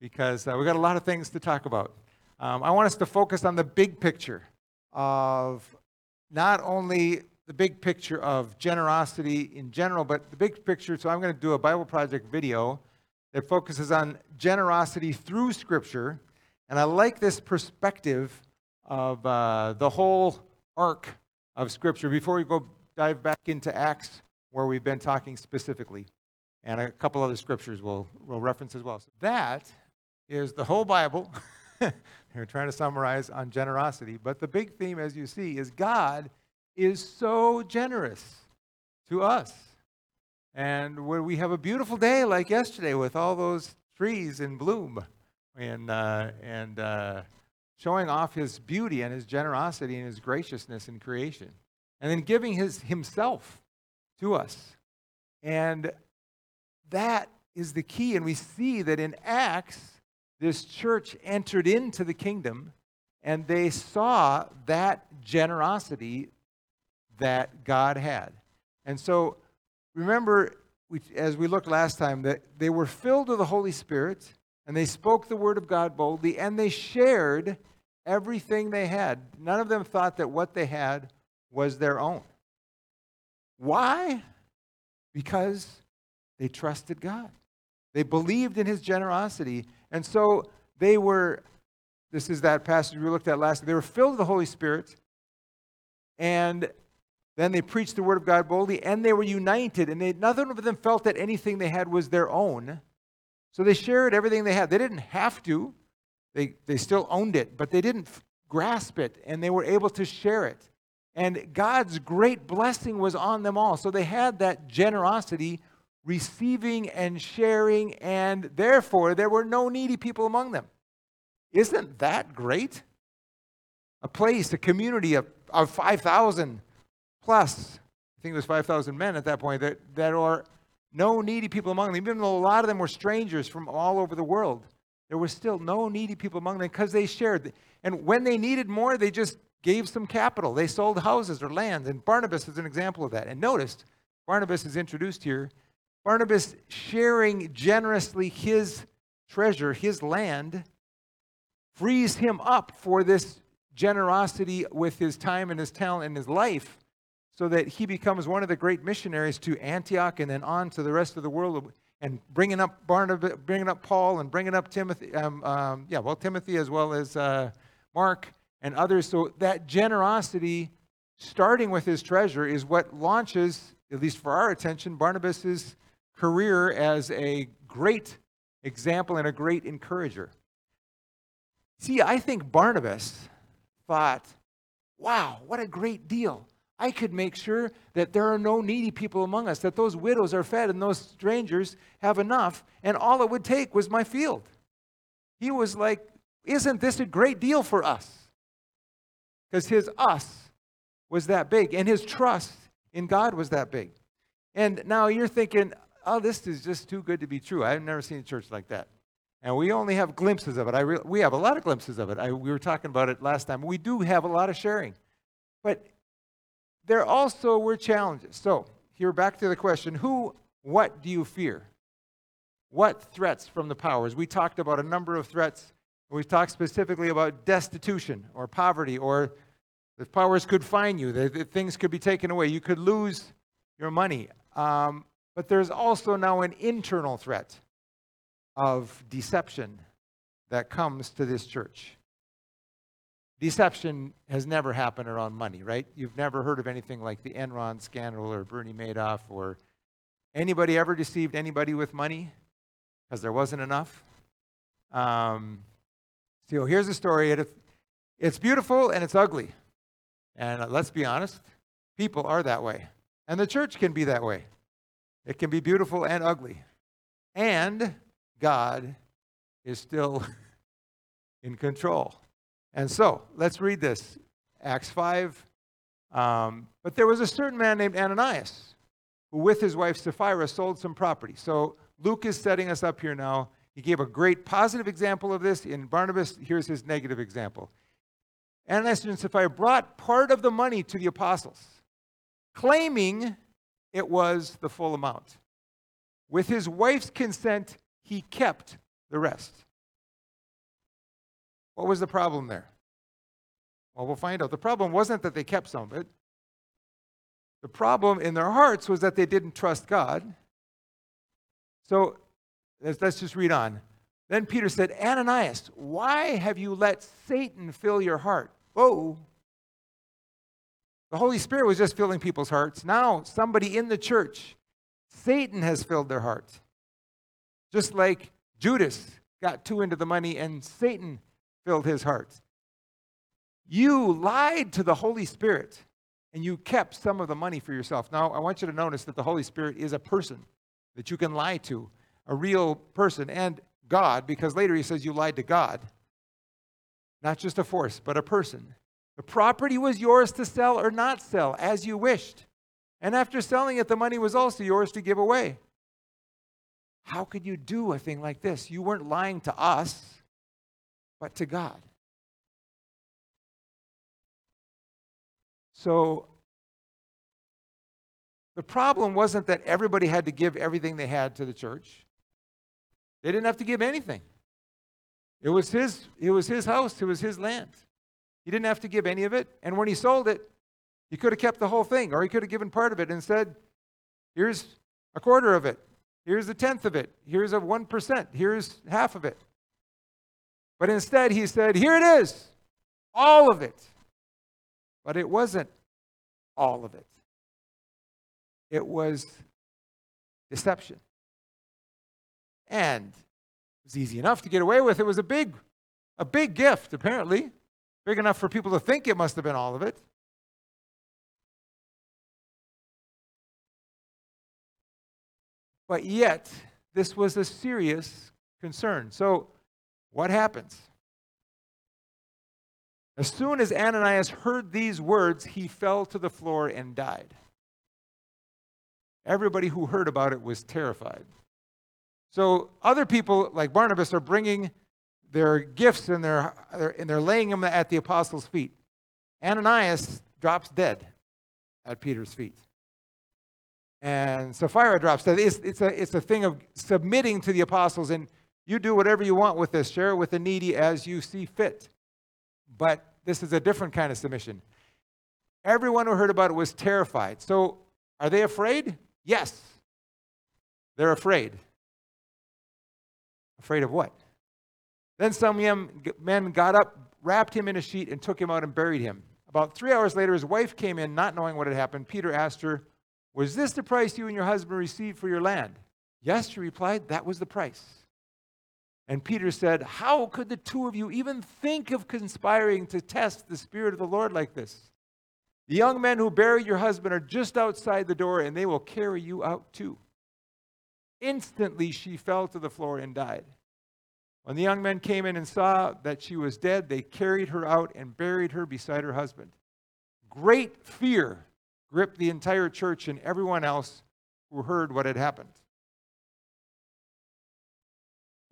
because uh, we've got a lot of things to talk about. Um, I want us to focus on the big picture of not only the big picture of generosity in general, but the big picture. So I'm going to do a Bible Project video that focuses on generosity through Scripture. And I like this perspective of uh, the whole arc of Scripture before we go dive back into Acts, where we've been talking specifically. And a couple other scriptures we'll, we'll reference as well. So that is the whole Bible. We're trying to summarize on generosity. But the big theme, as you see, is God is so generous to us. And when we have a beautiful day like yesterday with all those trees in bloom and, uh, and uh, showing off his beauty and his generosity and his graciousness in creation, and then giving his, himself to us. And that is the key. And we see that in Acts, this church entered into the kingdom and they saw that generosity that God had. And so remember, we, as we looked last time, that they were filled with the Holy Spirit and they spoke the word of God boldly and they shared everything they had. None of them thought that what they had was their own. Why? Because they trusted God. They believed in his generosity. And so they were, this is that passage we looked at last, they were filled with the Holy Spirit. And then they preached the word of God boldly, and they were united. And they, none of them felt that anything they had was their own. So they shared everything they had. They didn't have to, they, they still owned it, but they didn't grasp it, and they were able to share it. And God's great blessing was on them all. So they had that generosity, receiving and sharing, and therefore there were no needy people among them. Isn't that great? A place, a community of, of 5,000 plus, I think it was 5,000 men at that point, that, that are no needy people among them, even though a lot of them were strangers from all over the world. There were still no needy people among them because they shared. And when they needed more, they just gave some capital. They sold houses or lands. And Barnabas is an example of that. And notice, Barnabas is introduced here. Barnabas sharing generously his treasure, his land, frees him up for this generosity with his time and his talent and his life so that he becomes one of the great missionaries to Antioch and then on to the rest of the world and bringing up Barnabas, bringing up Paul and bringing up Timothy, um, um, yeah, well, Timothy as well as uh, Mark and others. So that generosity, starting with his treasure, is what launches, at least for our attention, Barnabas's career as a great example and a great encourager. See, I think Barnabas thought, wow, what a great deal. I could make sure that there are no needy people among us, that those widows are fed and those strangers have enough, and all it would take was my field. He was like, Isn't this a great deal for us? Because his us was that big, and his trust in God was that big. And now you're thinking, Oh, this is just too good to be true. I've never seen a church like that. And we only have glimpses of it. I re- we have a lot of glimpses of it. I, we were talking about it last time. We do have a lot of sharing. But there also were challenges. So, here back to the question who, what do you fear? What threats from the powers? We talked about a number of threats. We talked specifically about destitution or poverty, or the powers could fine you, that things could be taken away, you could lose your money. Um, but there's also now an internal threat of deception that comes to this church deception has never happened around money, right? You've never heard of anything like the Enron scandal or Bernie Madoff or anybody ever deceived anybody with money because there wasn't enough. Um, so here's a story. It's beautiful and it's ugly. And let's be honest, people are that way. And the church can be that way. It can be beautiful and ugly. And God is still in control. And so, let's read this Acts 5. Um, but there was a certain man named Ananias who, with his wife Sapphira, sold some property. So, Luke is setting us up here now. He gave a great positive example of this. In Barnabas, here's his negative example. Ananias and Sapphira brought part of the money to the apostles, claiming it was the full amount. With his wife's consent, he kept the rest. What was the problem there? Well, we'll find out. The problem wasn't that they kept some of it. The problem in their hearts was that they didn't trust God. So let's, let's just read on. Then Peter said, Ananias, why have you let Satan fill your heart? Whoa. The Holy Spirit was just filling people's hearts. Now, somebody in the church, Satan has filled their hearts. Just like Judas got too into the money and Satan filled his heart. You lied to the Holy Spirit and you kept some of the money for yourself. Now, I want you to notice that the Holy Spirit is a person that you can lie to, a real person, and God, because later he says you lied to God. Not just a force, but a person. The property was yours to sell or not sell as you wished. And after selling it, the money was also yours to give away. How could you do a thing like this? You weren't lying to us, but to God. So the problem wasn't that everybody had to give everything they had to the church. They didn't have to give anything. It was his, it was his house, it was his land. He didn't have to give any of it. And when he sold it, he could have kept the whole thing, or he could have given part of it and said, Here's a quarter of it. Here's a tenth of it. Here's a 1%. Here's half of it. But instead, he said, Here it is, all of it. But it wasn't all of it, it was deception. And it was easy enough to get away with. It was a big, a big gift, apparently. Big enough for people to think it must have been all of it. But yet, this was a serious concern. So, what happens? As soon as Ananias heard these words, he fell to the floor and died. Everybody who heard about it was terrified. So, other people like Barnabas are bringing their gifts and they're, and they're laying them at the apostles' feet. Ananias drops dead at Peter's feet and Sapphira drops dead. It's, it's, a, it's a thing of submitting to the apostles, and you do whatever you want with this. Share it with the needy as you see fit. But this is a different kind of submission. Everyone who heard about it was terrified. So, are they afraid? Yes. They're afraid. Afraid of what? Then some young men got up, wrapped him in a sheet, and took him out and buried him. About three hours later, his wife came in, not knowing what had happened. Peter asked her, was this the price you and your husband received for your land? Yes, she replied, that was the price. And Peter said, How could the two of you even think of conspiring to test the Spirit of the Lord like this? The young men who buried your husband are just outside the door, and they will carry you out too. Instantly, she fell to the floor and died. When the young men came in and saw that she was dead, they carried her out and buried her beside her husband. Great fear gripped the entire church and everyone else who heard what had happened.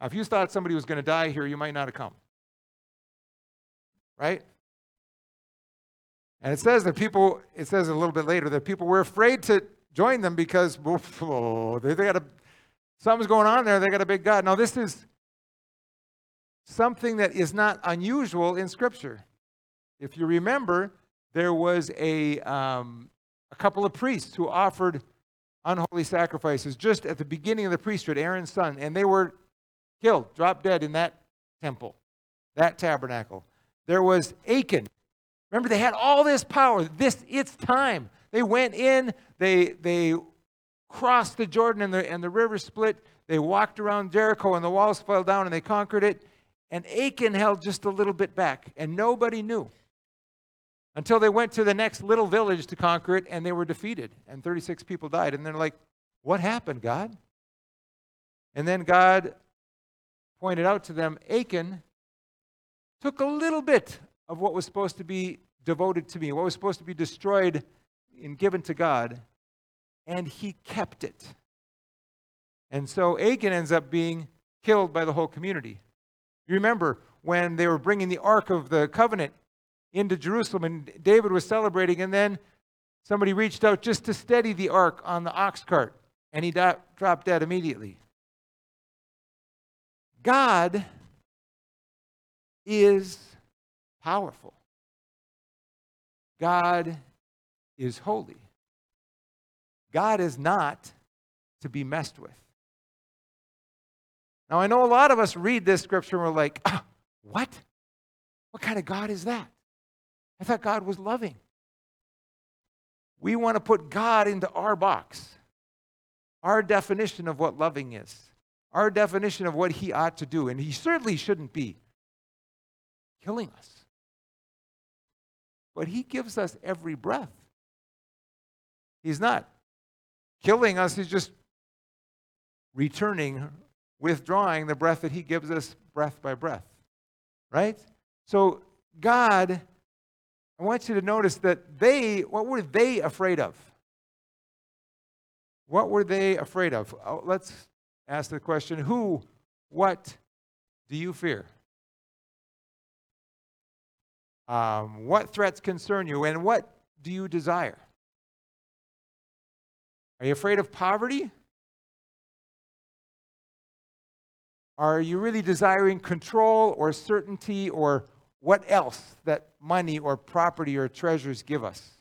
Now, if you thought somebody was going to die here, you might not have come. Right? And it says that people, it says a little bit later, that people were afraid to join them because oh, they, they got a, something's going on there. They got a big God. Now, this is something that is not unusual in Scripture. If you remember, there was a, um, a couple of priests who offered unholy sacrifices just at the beginning of the priesthood, Aaron's son, and they were killed, dropped dead in that temple, that tabernacle. There was Achan. Remember, they had all this power. This, it's time. They went in, they, they crossed the Jordan and the, and the river split. They walked around Jericho and the walls fell down and they conquered it. And Achan held just a little bit back, and nobody knew until they went to the next little village to conquer it and they were defeated and 36 people died. And they're like what happened god? And then god pointed out to them achan took a little bit of what was supposed to be devoted to me what was supposed to be destroyed and given to god and he kept it. And so achan ends up being killed by the whole community you remember when they were bringing the ark of the covenant into Jerusalem, and David was celebrating, and then somebody reached out just to steady the ark on the ox cart, and he dropped dead immediately. God is powerful. God is holy. God is not to be messed with. Now, I know a lot of us read this scripture and we're like, ah, what? What kind of God is that? I thought God was loving. We want to put God into our box, our definition of what loving is, our definition of what He ought to do. And He certainly shouldn't be killing us. But He gives us every breath. He's not killing us, He's just returning, withdrawing the breath that He gives us breath by breath. Right? So, God, I want you to notice that they, what were they afraid of? What were they afraid of? Oh, let's ask the question who, what do you fear? Um, what threats concern you, and what do you desire? Are you afraid of poverty? Are you really desiring control or certainty or what else that money or property or treasures give us?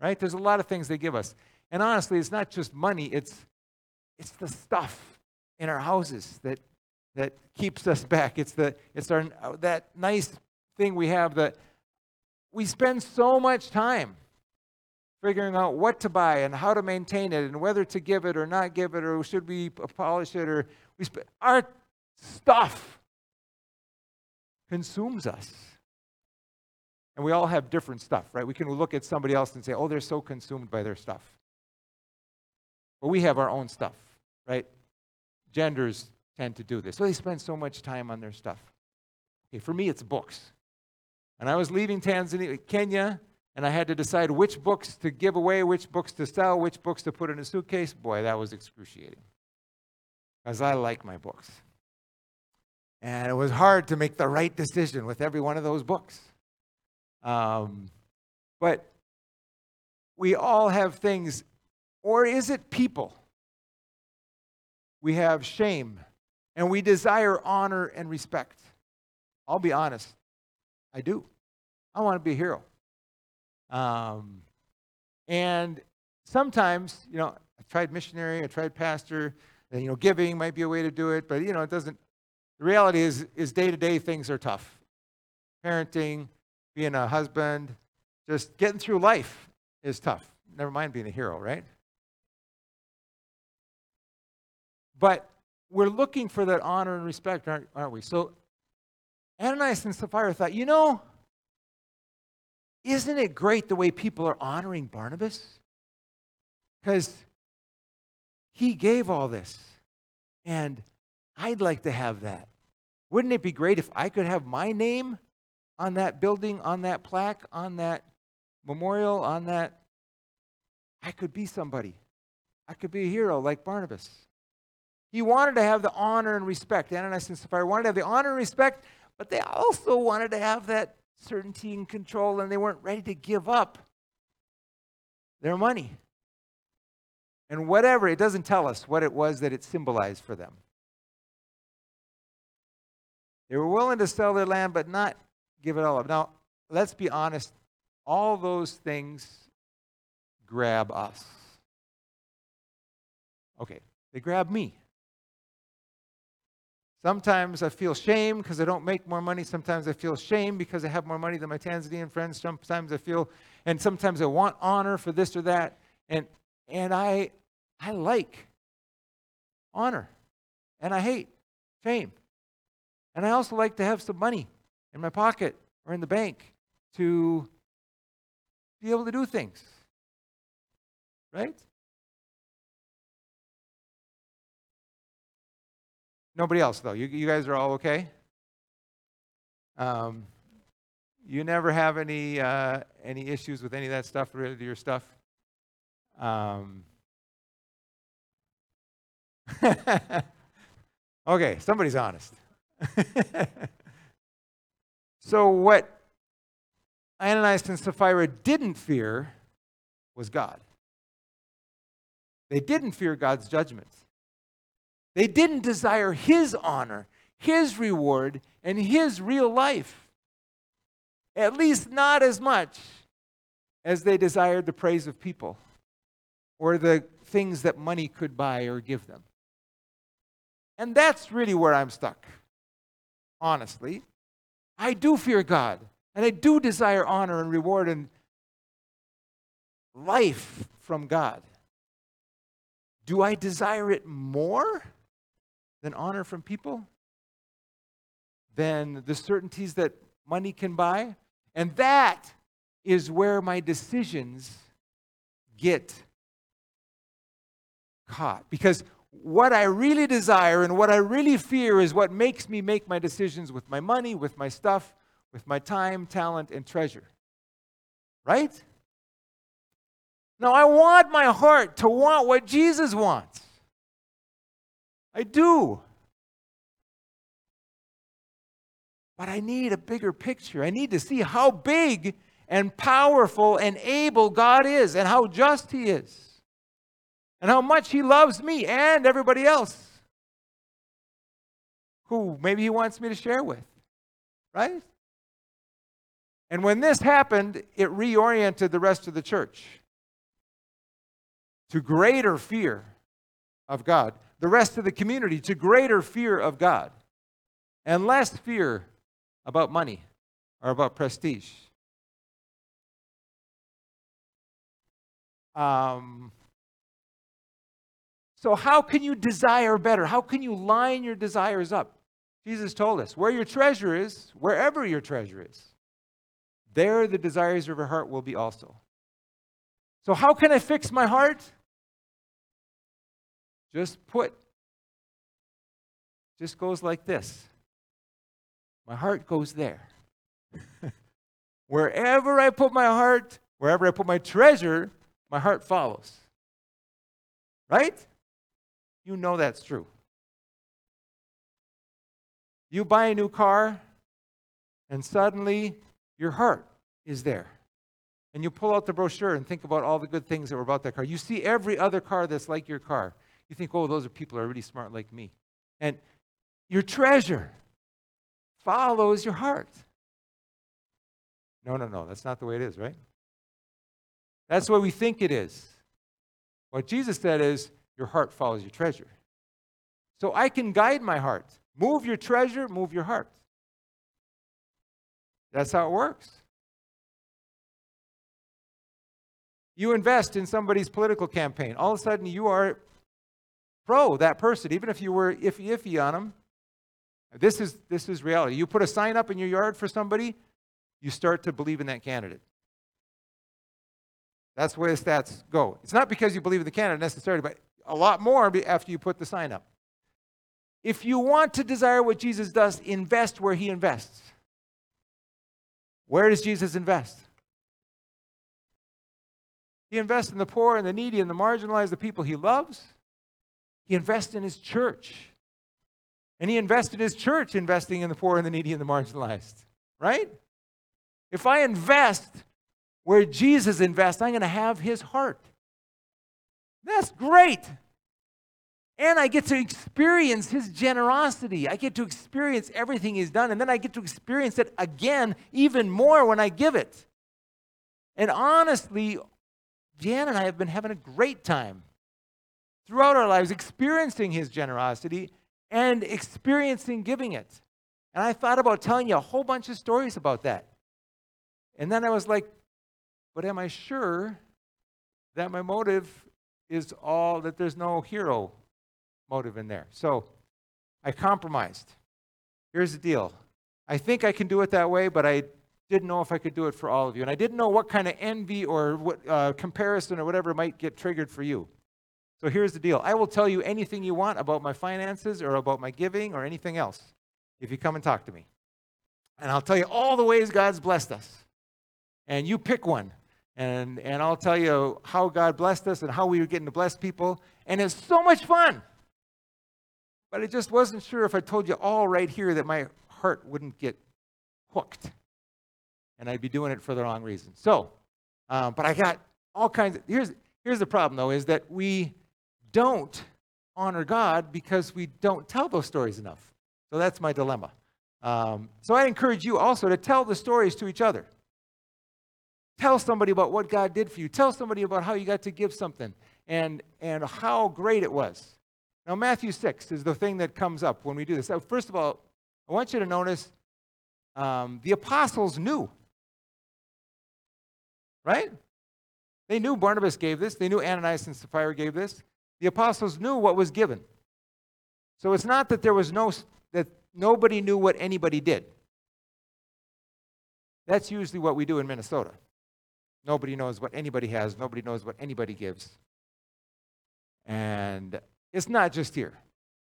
Right? There's a lot of things they give us. And honestly, it's not just money, it's, it's the stuff in our houses that, that keeps us back. It's, the, it's our, that nice thing we have that we spend so much time figuring out what to buy and how to maintain it and whether to give it or not give it or should we polish it or we sp- our stuff consumes us and we all have different stuff right we can look at somebody else and say oh they're so consumed by their stuff but we have our own stuff right genders tend to do this so they spend so much time on their stuff okay for me it's books and i was leaving tanzania kenya and I had to decide which books to give away, which books to sell, which books to put in a suitcase. Boy, that was excruciating. Because I like my books. And it was hard to make the right decision with every one of those books. Um, but we all have things, or is it people? We have shame, and we desire honor and respect. I'll be honest, I do. I want to be a hero. Um, and sometimes, you know, I tried missionary, I tried pastor, and, you know, giving might be a way to do it, but, you know, it doesn't. The reality is, is day-to-day things are tough. Parenting, being a husband, just getting through life is tough. Never mind being a hero, right? But we're looking for that honor and respect, aren't, aren't we? So Ananias and Sapphira thought, you know, isn't it great the way people are honoring Barnabas? Because he gave all this. And I'd like to have that. Wouldn't it be great if I could have my name on that building, on that plaque, on that memorial, on that? I could be somebody. I could be a hero like Barnabas. He wanted to have the honor and respect. Ananias and Sapphira wanted to have the honor and respect, but they also wanted to have that certainty and control, and they weren't ready to give up their money. And whatever, it doesn't tell us what it was that it symbolized for them. They were willing to sell their land, but not give it all up. Now, let's be honest, all those things grab us. Okay, they grab me. Sometimes I feel shame because I don't make more money. Sometimes I feel shame because I have more money than my Tanzanian friends. Sometimes I feel, and sometimes I want honor for this or that. And, and I, I like honor. And I hate shame. And I also like to have some money in my pocket or in the bank to be able to do things. Right? Nobody else, though. You, you guys are all okay? Um, you never have any uh, any issues with any of that stuff related to your stuff. Um, okay, somebody's honest. so what Ananias and Sapphira didn't fear was God. They didn't fear God's judgments. They didn't desire his honor, His reward and His real life. At least not as much as they desired the praise of people or the things that money could buy or give them. And that's really where I'm stuck, honestly. I do fear God, and I do desire honor and reward and life from God. Do I desire it more than honor from people? Than the certainties that money can buy? And that is where my decisions get caught. Because what I really desire and what I really fear is what makes me make my decisions with my money, with my stuff, with my time, talent, and treasure. Right? Now, I want my heart to want what Jesus wants. I do. But I need a bigger picture. I need to see how big and powerful and able God is and how just He is and how much He loves me and everybody else who maybe He wants me to share with. Right? And when this happened, it reoriented the rest of the church to greater fear of God. The rest of the community to greater fear of God and less fear about money or about prestige. Um, so, how can you desire better? How can you line your desires up? Jesus told us where your treasure is, wherever your treasure is, there the desires of your heart will be also. So, how can I fix my heart? Just put, just goes like this. My heart goes there. wherever I put my heart, wherever I put my treasure, my heart follows. Right? You know that's true. You buy a new car, and suddenly your heart is there. And you pull out the brochure and think about all the good things that were about that car. You see every other car that's like your car. You think, oh, those are people are really smart like me. And your treasure follows your heart. No, no, no. That's not the way it is, right? That's what we think it is. What Jesus said is, your heart follows your treasure. So I can guide my heart. Move your treasure, move your heart. That's how it works. You invest in somebody's political campaign. All of a sudden, you are pro that person, even if you were iffy iffy on them. This is, this is reality. You put a sign up in your yard for somebody, you start to believe in that candidate. That's way the stats go. It's not because you believe in the candidate necessarily, but a lot more after you put the sign up. If you want to desire what Jesus does, invest where he invests. Where does Jesus invest? He invests in the poor and the needy and the marginalized, the people he loves. He invests in his church. And he invests in his church investing in the poor and the needy and the marginalized. Right? If I invest where Jesus invests, I'm going to have his heart. That's great. And I get to experience his generosity. I get to experience everything he's done. And then I get to experience it again, even more when I give it. And honestly, Jan and I have been having a great time throughout our lives experiencing his generosity and experiencing giving it. And I thought about telling you a whole bunch of stories about that. And then I was like, but am I sure that my motive is all, that there's no hero motive in there? So I compromised. Here's the deal I think I can do it that way, but I didn't know if I could do it for all of you. And I didn't know what kind of envy or what, uh, comparison or whatever might get triggered for you. So here's the deal I will tell you anything you want about my finances or about my giving or anything else if you come and talk to me. And I'll tell you all the ways God's blessed us. And you pick one. And, and I'll tell you how God blessed us and how we were getting to bless people. And it's so much fun. But I just wasn't sure if I told you all right here that my heart wouldn't get hooked and I'd be doing it for the wrong reason. So, um, but I got all kinds of, here's, here's the problem though, is that we don't honor God because we don't tell those stories enough. So that's my dilemma. Um, so I encourage you also to tell the stories to each other. Tell somebody about what God did for you. Tell somebody about how you got to give something and, and how great it was. Now, Matthew 6 is the thing that comes up when we do this. So first of all, I want you to notice um, the apostles knew, right? They knew Barnabas gave this. They knew Ananias and Sapphira gave this. The apostles knew what was given. So it's not that there was no that nobody knew what anybody did. That's usually what we do in Minnesota. Nobody knows what anybody has, nobody knows what anybody gives. And it's not just here.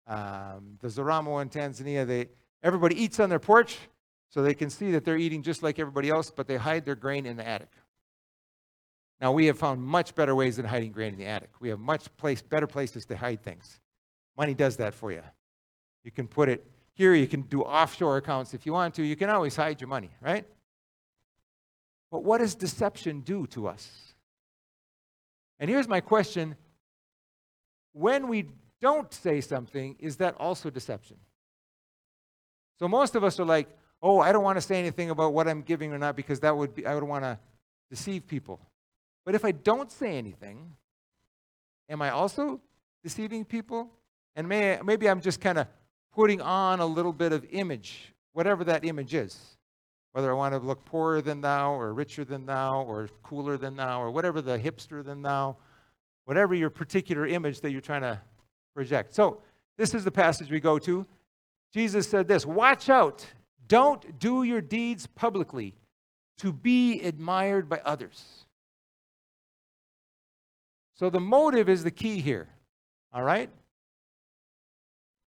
Um, the Zaramo in Tanzania, they, everybody eats on their porch so they can see that they're eating just like everybody else, but they hide their grain in the attic. Now, we have found much better ways than hiding grain in the attic. We have much place, better places to hide things. Money does that for you. You can put it here, you can do offshore accounts if you want to. You can always hide your money, right? But what does deception do to us? And here's my question when we don't say something, is that also deception? So most of us are like, oh, I don't want to say anything about what I'm giving or not because that would be, I would want to deceive people. But if I don't say anything, am I also deceiving people? And may, maybe I'm just kind of putting on a little bit of image, whatever that image is. Whether I want to look poorer than thou, or richer than thou, or cooler than thou, or whatever the hipster than thou, whatever your particular image that you're trying to project. So, this is the passage we go to. Jesus said this Watch out, don't do your deeds publicly to be admired by others. So, the motive is the key here, all right?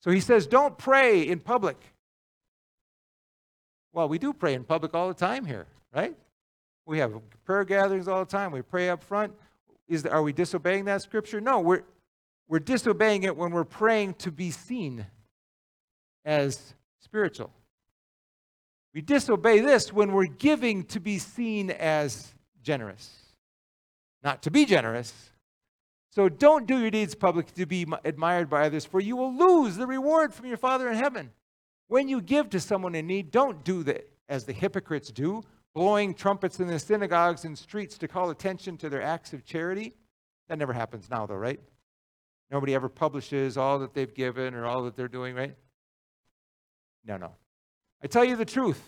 So he says, don't pray in public. Well, we do pray in public all the time here, right? We have prayer gatherings all the time. We pray up front. Is are we disobeying that scripture? No, we're, we're disobeying it when we're praying to be seen as spiritual. We disobey this when we're giving to be seen as generous. Not to be generous, so don't do your deeds public to be admired by others, for you will lose the reward from your Father in heaven. When you give to someone in need, don't do that as the hypocrites do, blowing trumpets in the synagogues and streets to call attention to their acts of charity. That never happens now, though, right? Nobody ever publishes all that they've given or all that they're doing, right? No, no. I tell you the truth.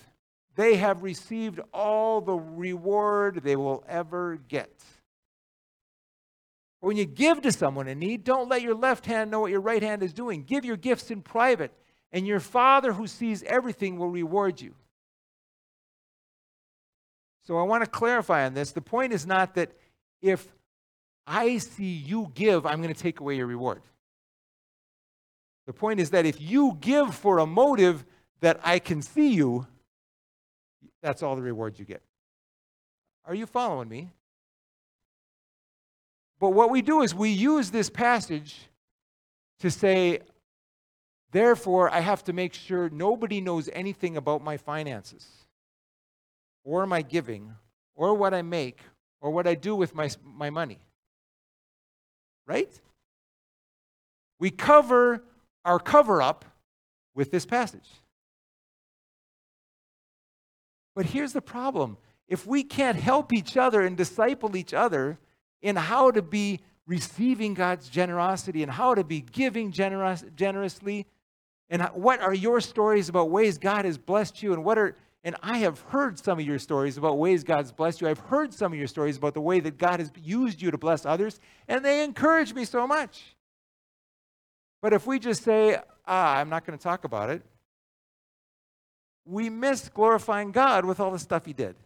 They have received all the reward they will ever get. When you give to someone in need, don't let your left hand know what your right hand is doing. Give your gifts in private, and your Father who sees everything will reward you. So I want to clarify on this. The point is not that if I see you give, I'm going to take away your reward. The point is that if you give for a motive that I can see you, that's all the reward you get. Are you following me? But what we do is we use this passage to say, therefore, I have to make sure nobody knows anything about my finances or my giving or what I make or what I do with my, my money. Right? We cover our cover up with this passage. But here's the problem if we can't help each other and disciple each other, in how to be receiving God's generosity and how to be giving generous, generously. And what are your stories about ways God has blessed you? And what are and I have heard some of your stories about ways God's blessed you. I've heard some of your stories about the way that God has used you to bless others, and they encourage me so much. But if we just say, ah, I'm not going to talk about it, we miss glorifying God with all the stuff He did.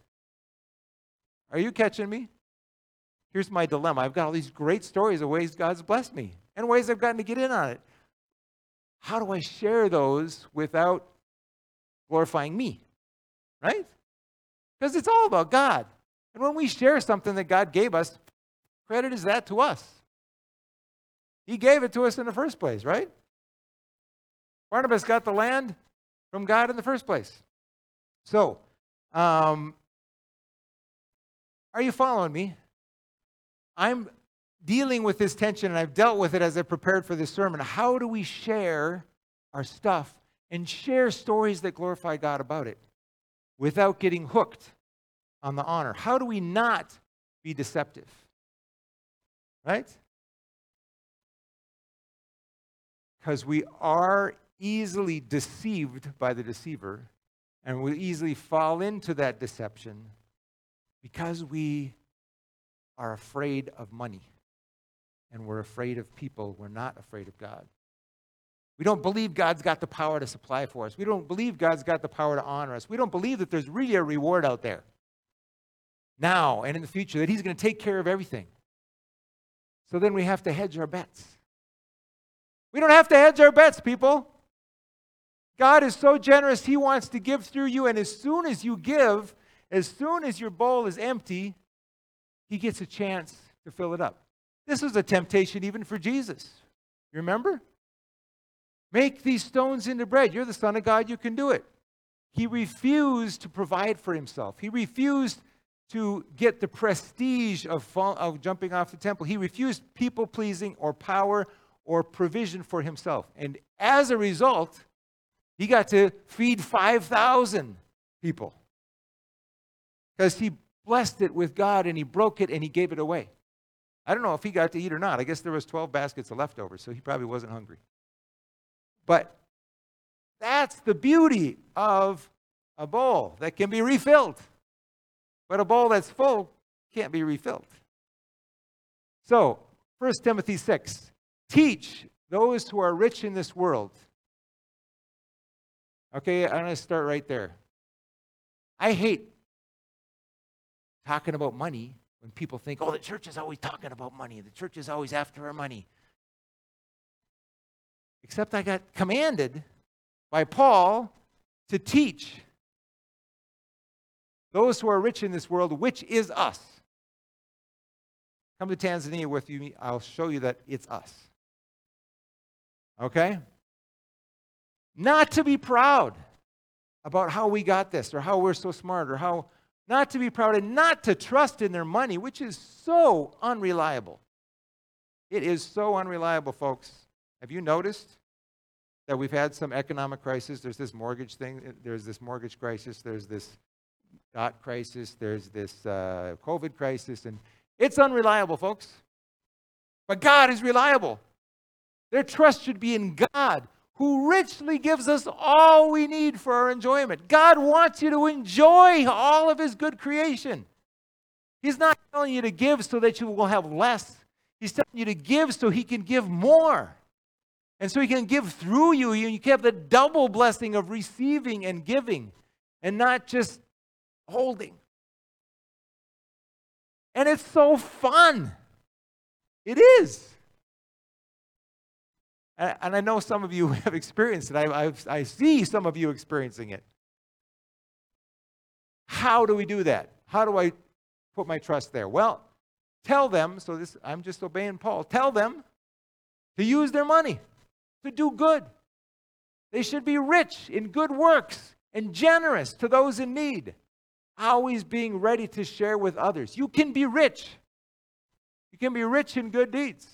Are you catching me? Here's my dilemma I've got all these great stories of ways God's blessed me and ways I've gotten to get in on it. How do I share those without glorifying me? Right? Because it's all about God. And when we share something that God gave us, credit is that to us. He gave it to us in the first place, right? Barnabas got the land from God in the first place. So, um, are you following me? I'm dealing with this tension and I've dealt with it as I prepared for this sermon. How do we share our stuff and share stories that glorify God about it without getting hooked on the honor? How do we not be deceptive? Right? Because we are easily deceived by the deceiver, and we easily fall into that deception because we are afraid of money and we're afraid of people. We're not afraid of God. We don't believe God's got the power to supply for us. We don't believe God's got the power to honor us. We don't believe that there's really a reward out there now and in the future, that He's going to take care of everything. So then we have to hedge our bets. We don't have to hedge our bets, people. God is so generous, He wants to give through you. And as soon as you give, as soon as your bowl is empty, He gets a chance to fill it up. This was a temptation even for Jesus. You remember? Make these stones into bread. You're the Son of God, you can do it. He refused to provide for himself. He refused to get the prestige of, fall, of jumping off the temple. He refused people pleasing or power or provision for himself. And as a result, he got to feed 5,000 people because he blessed it with God and he broke it and he gave it away. I don't know if he got to eat or not. I guess there was 12 baskets of leftovers, so he probably wasn't hungry. But that's the beauty of a bowl that can be refilled. But a bowl that's full can't be refilled. So, 1 Timothy 6 teach those who are rich in this world. Okay, I'm going to start right there. I hate talking about money when people think, oh, the church is always talking about money, the church is always after our money. Except I got commanded by Paul to teach those who are rich in this world, which is us. Come to Tanzania with you, I'll show you that it's us. Okay? Not to be proud about how we got this or how we're so smart or how not to be proud and not to trust in their money, which is so unreliable. It is so unreliable, folks. Have you noticed that we've had some economic crisis? There's this mortgage thing, there's this mortgage crisis, there's this dot crisis, there's this uh, COVID crisis, and it's unreliable, folks. But God is reliable. Their trust should be in God, who richly gives us all we need for our enjoyment. God wants you to enjoy all of His good creation. He's not telling you to give so that you will have less. He's telling you to give so He can give more. And so He can give through you. You can have the double blessing of receiving and giving and not just holding. And it's so fun. It is. And I know some of you have experienced it. I, I, I see some of you experiencing it. How do we do that? How do I put my trust there? Well, tell them, so this I'm just obeying Paul. Tell them to use their money to do good. They should be rich in good works and generous to those in need, always being ready to share with others. You can be rich. You can be rich in good deeds.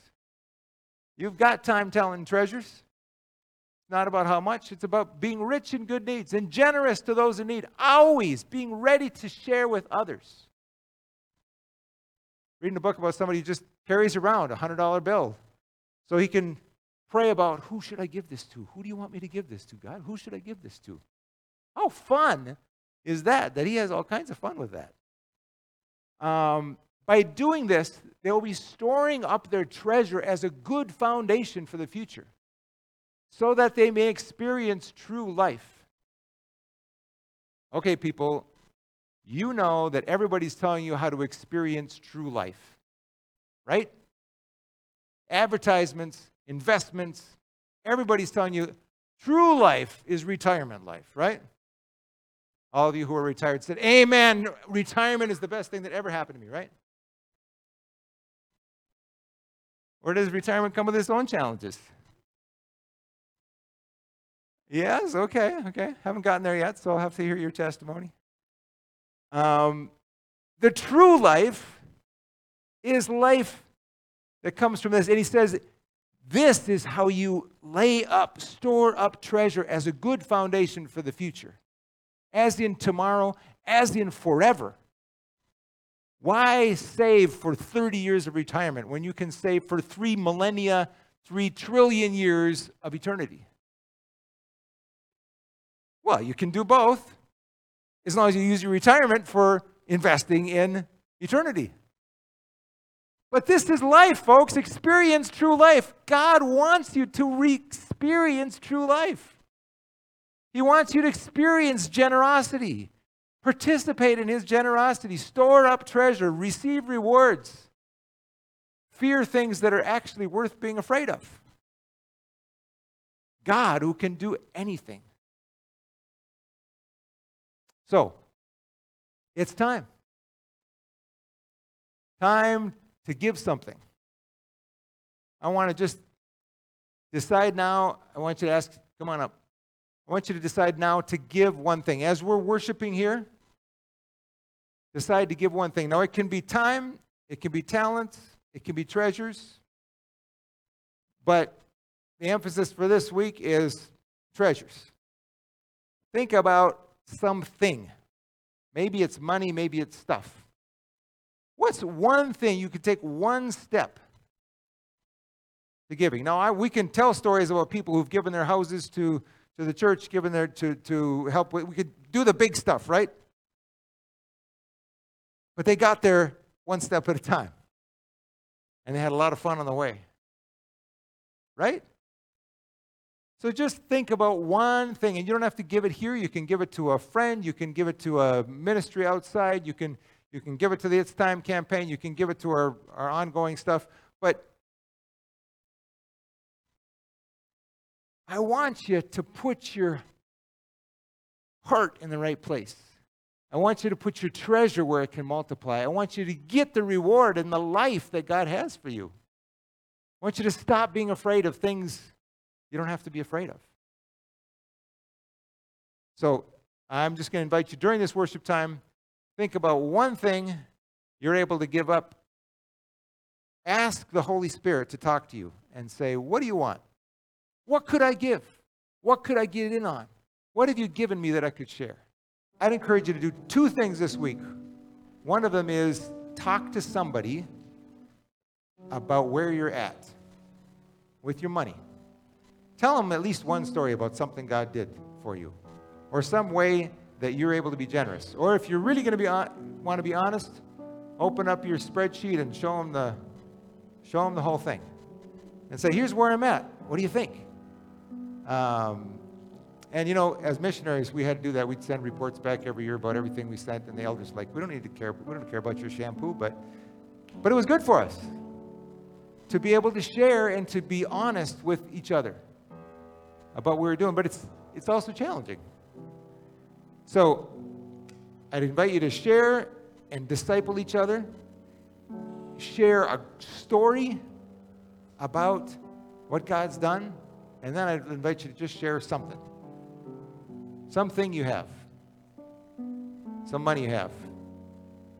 You've got time telling treasures. It's not about how much, it's about being rich in good deeds and generous to those in need, always being ready to share with others. Reading a book about somebody who just carries around a $100 bill so he can pray about who should I give this to? Who do you want me to give this to, God? Who should I give this to? How fun is that? That he has all kinds of fun with that. Um, by doing this, they'll be storing up their treasure as a good foundation for the future so that they may experience true life. Okay, people, you know that everybody's telling you how to experience true life, right? Advertisements, investments, everybody's telling you true life is retirement life, right? All of you who are retired said, Amen. Retirement is the best thing that ever happened to me, right? Or does retirement come with its own challenges? Yes, okay, okay. Haven't gotten there yet, so I'll have to hear your testimony. Um, the true life is life that comes from this. And he says, This is how you lay up, store up treasure as a good foundation for the future, as in tomorrow, as in forever. Why save for 30 years of retirement when you can save for three millennia, three trillion years of eternity? Well, you can do both as long as you use your retirement for investing in eternity. But this is life, folks. Experience true life. God wants you to re experience true life. He wants you to experience generosity, participate in His generosity, store up treasure, receive rewards, fear things that are actually worth being afraid of. God, who can do anything. So, it's time. Time to give something. I want to just decide now. I want you to ask, come on up. I want you to decide now to give one thing. As we're worshiping here, decide to give one thing. Now, it can be time, it can be talent, it can be treasures. But the emphasis for this week is treasures. Think about something. Maybe it's money, maybe it's stuff. What's one thing you could take one step to giving? Now, I, we can tell stories about people who've given their houses to, to the church, given their to, to help. With, we could do the big stuff, right? But they got there one step at a time. And they had a lot of fun on the way. Right? So just think about one thing, and you don't have to give it here. You can give it to a friend. You can give it to a ministry outside. You can you can give it to the It's Time campaign. You can give it to our, our ongoing stuff. But I want you to put your heart in the right place. I want you to put your treasure where it can multiply. I want you to get the reward and the life that God has for you. I want you to stop being afraid of things you don't have to be afraid of. So I'm just going to invite you during this worship time think about one thing you're able to give up. Ask the Holy Spirit to talk to you and say, What do you want? What could I give? What could I get in on? What have you given me that I could share? I'd encourage you to do two things this week. One of them is talk to somebody about where you're at with your money. Tell them at least one story about something God did for you or some way that you're able to be generous. Or if you're really going to be on, want to be honest, open up your spreadsheet and show them the show them the whole thing, and say, "Here's where I'm at. What do you think?" Um, and you know, as missionaries, we had to do that. We'd send reports back every year about everything we sent, and the elders were like, "We don't need to care. We don't care about your shampoo, but but it was good for us to be able to share and to be honest with each other about what we were doing. But it's it's also challenging so I'd invite you to share and disciple each other, share a story about what God's done, and then I'd invite you to just share something. Something you have, some money you have.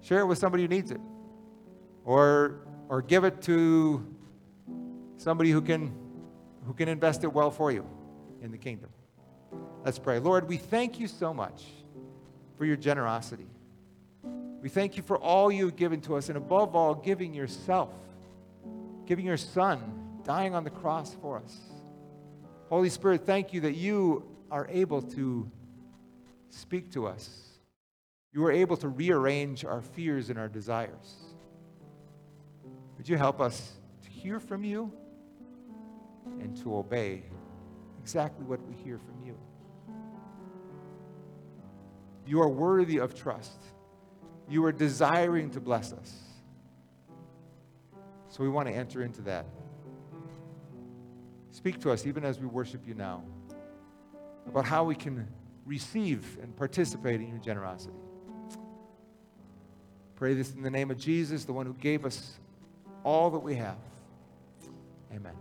Share it with somebody who needs it. Or, or give it to somebody who can, who can invest it well for you in the kingdom. Let's pray. Lord, we thank you so much for your generosity. We thank you for all you've given to us, and above all, giving yourself, giving your Son, dying on the cross for us. Holy Spirit, thank you that you are able to speak to us. You are able to rearrange our fears and our desires. Would you help us to hear from you and to obey exactly what we hear from you? You are worthy of trust. You are desiring to bless us. So we want to enter into that. Speak to us even as we worship you now about how we can receive and participate in your generosity. Pray this in the name of Jesus, the one who gave us all that we have. Amen.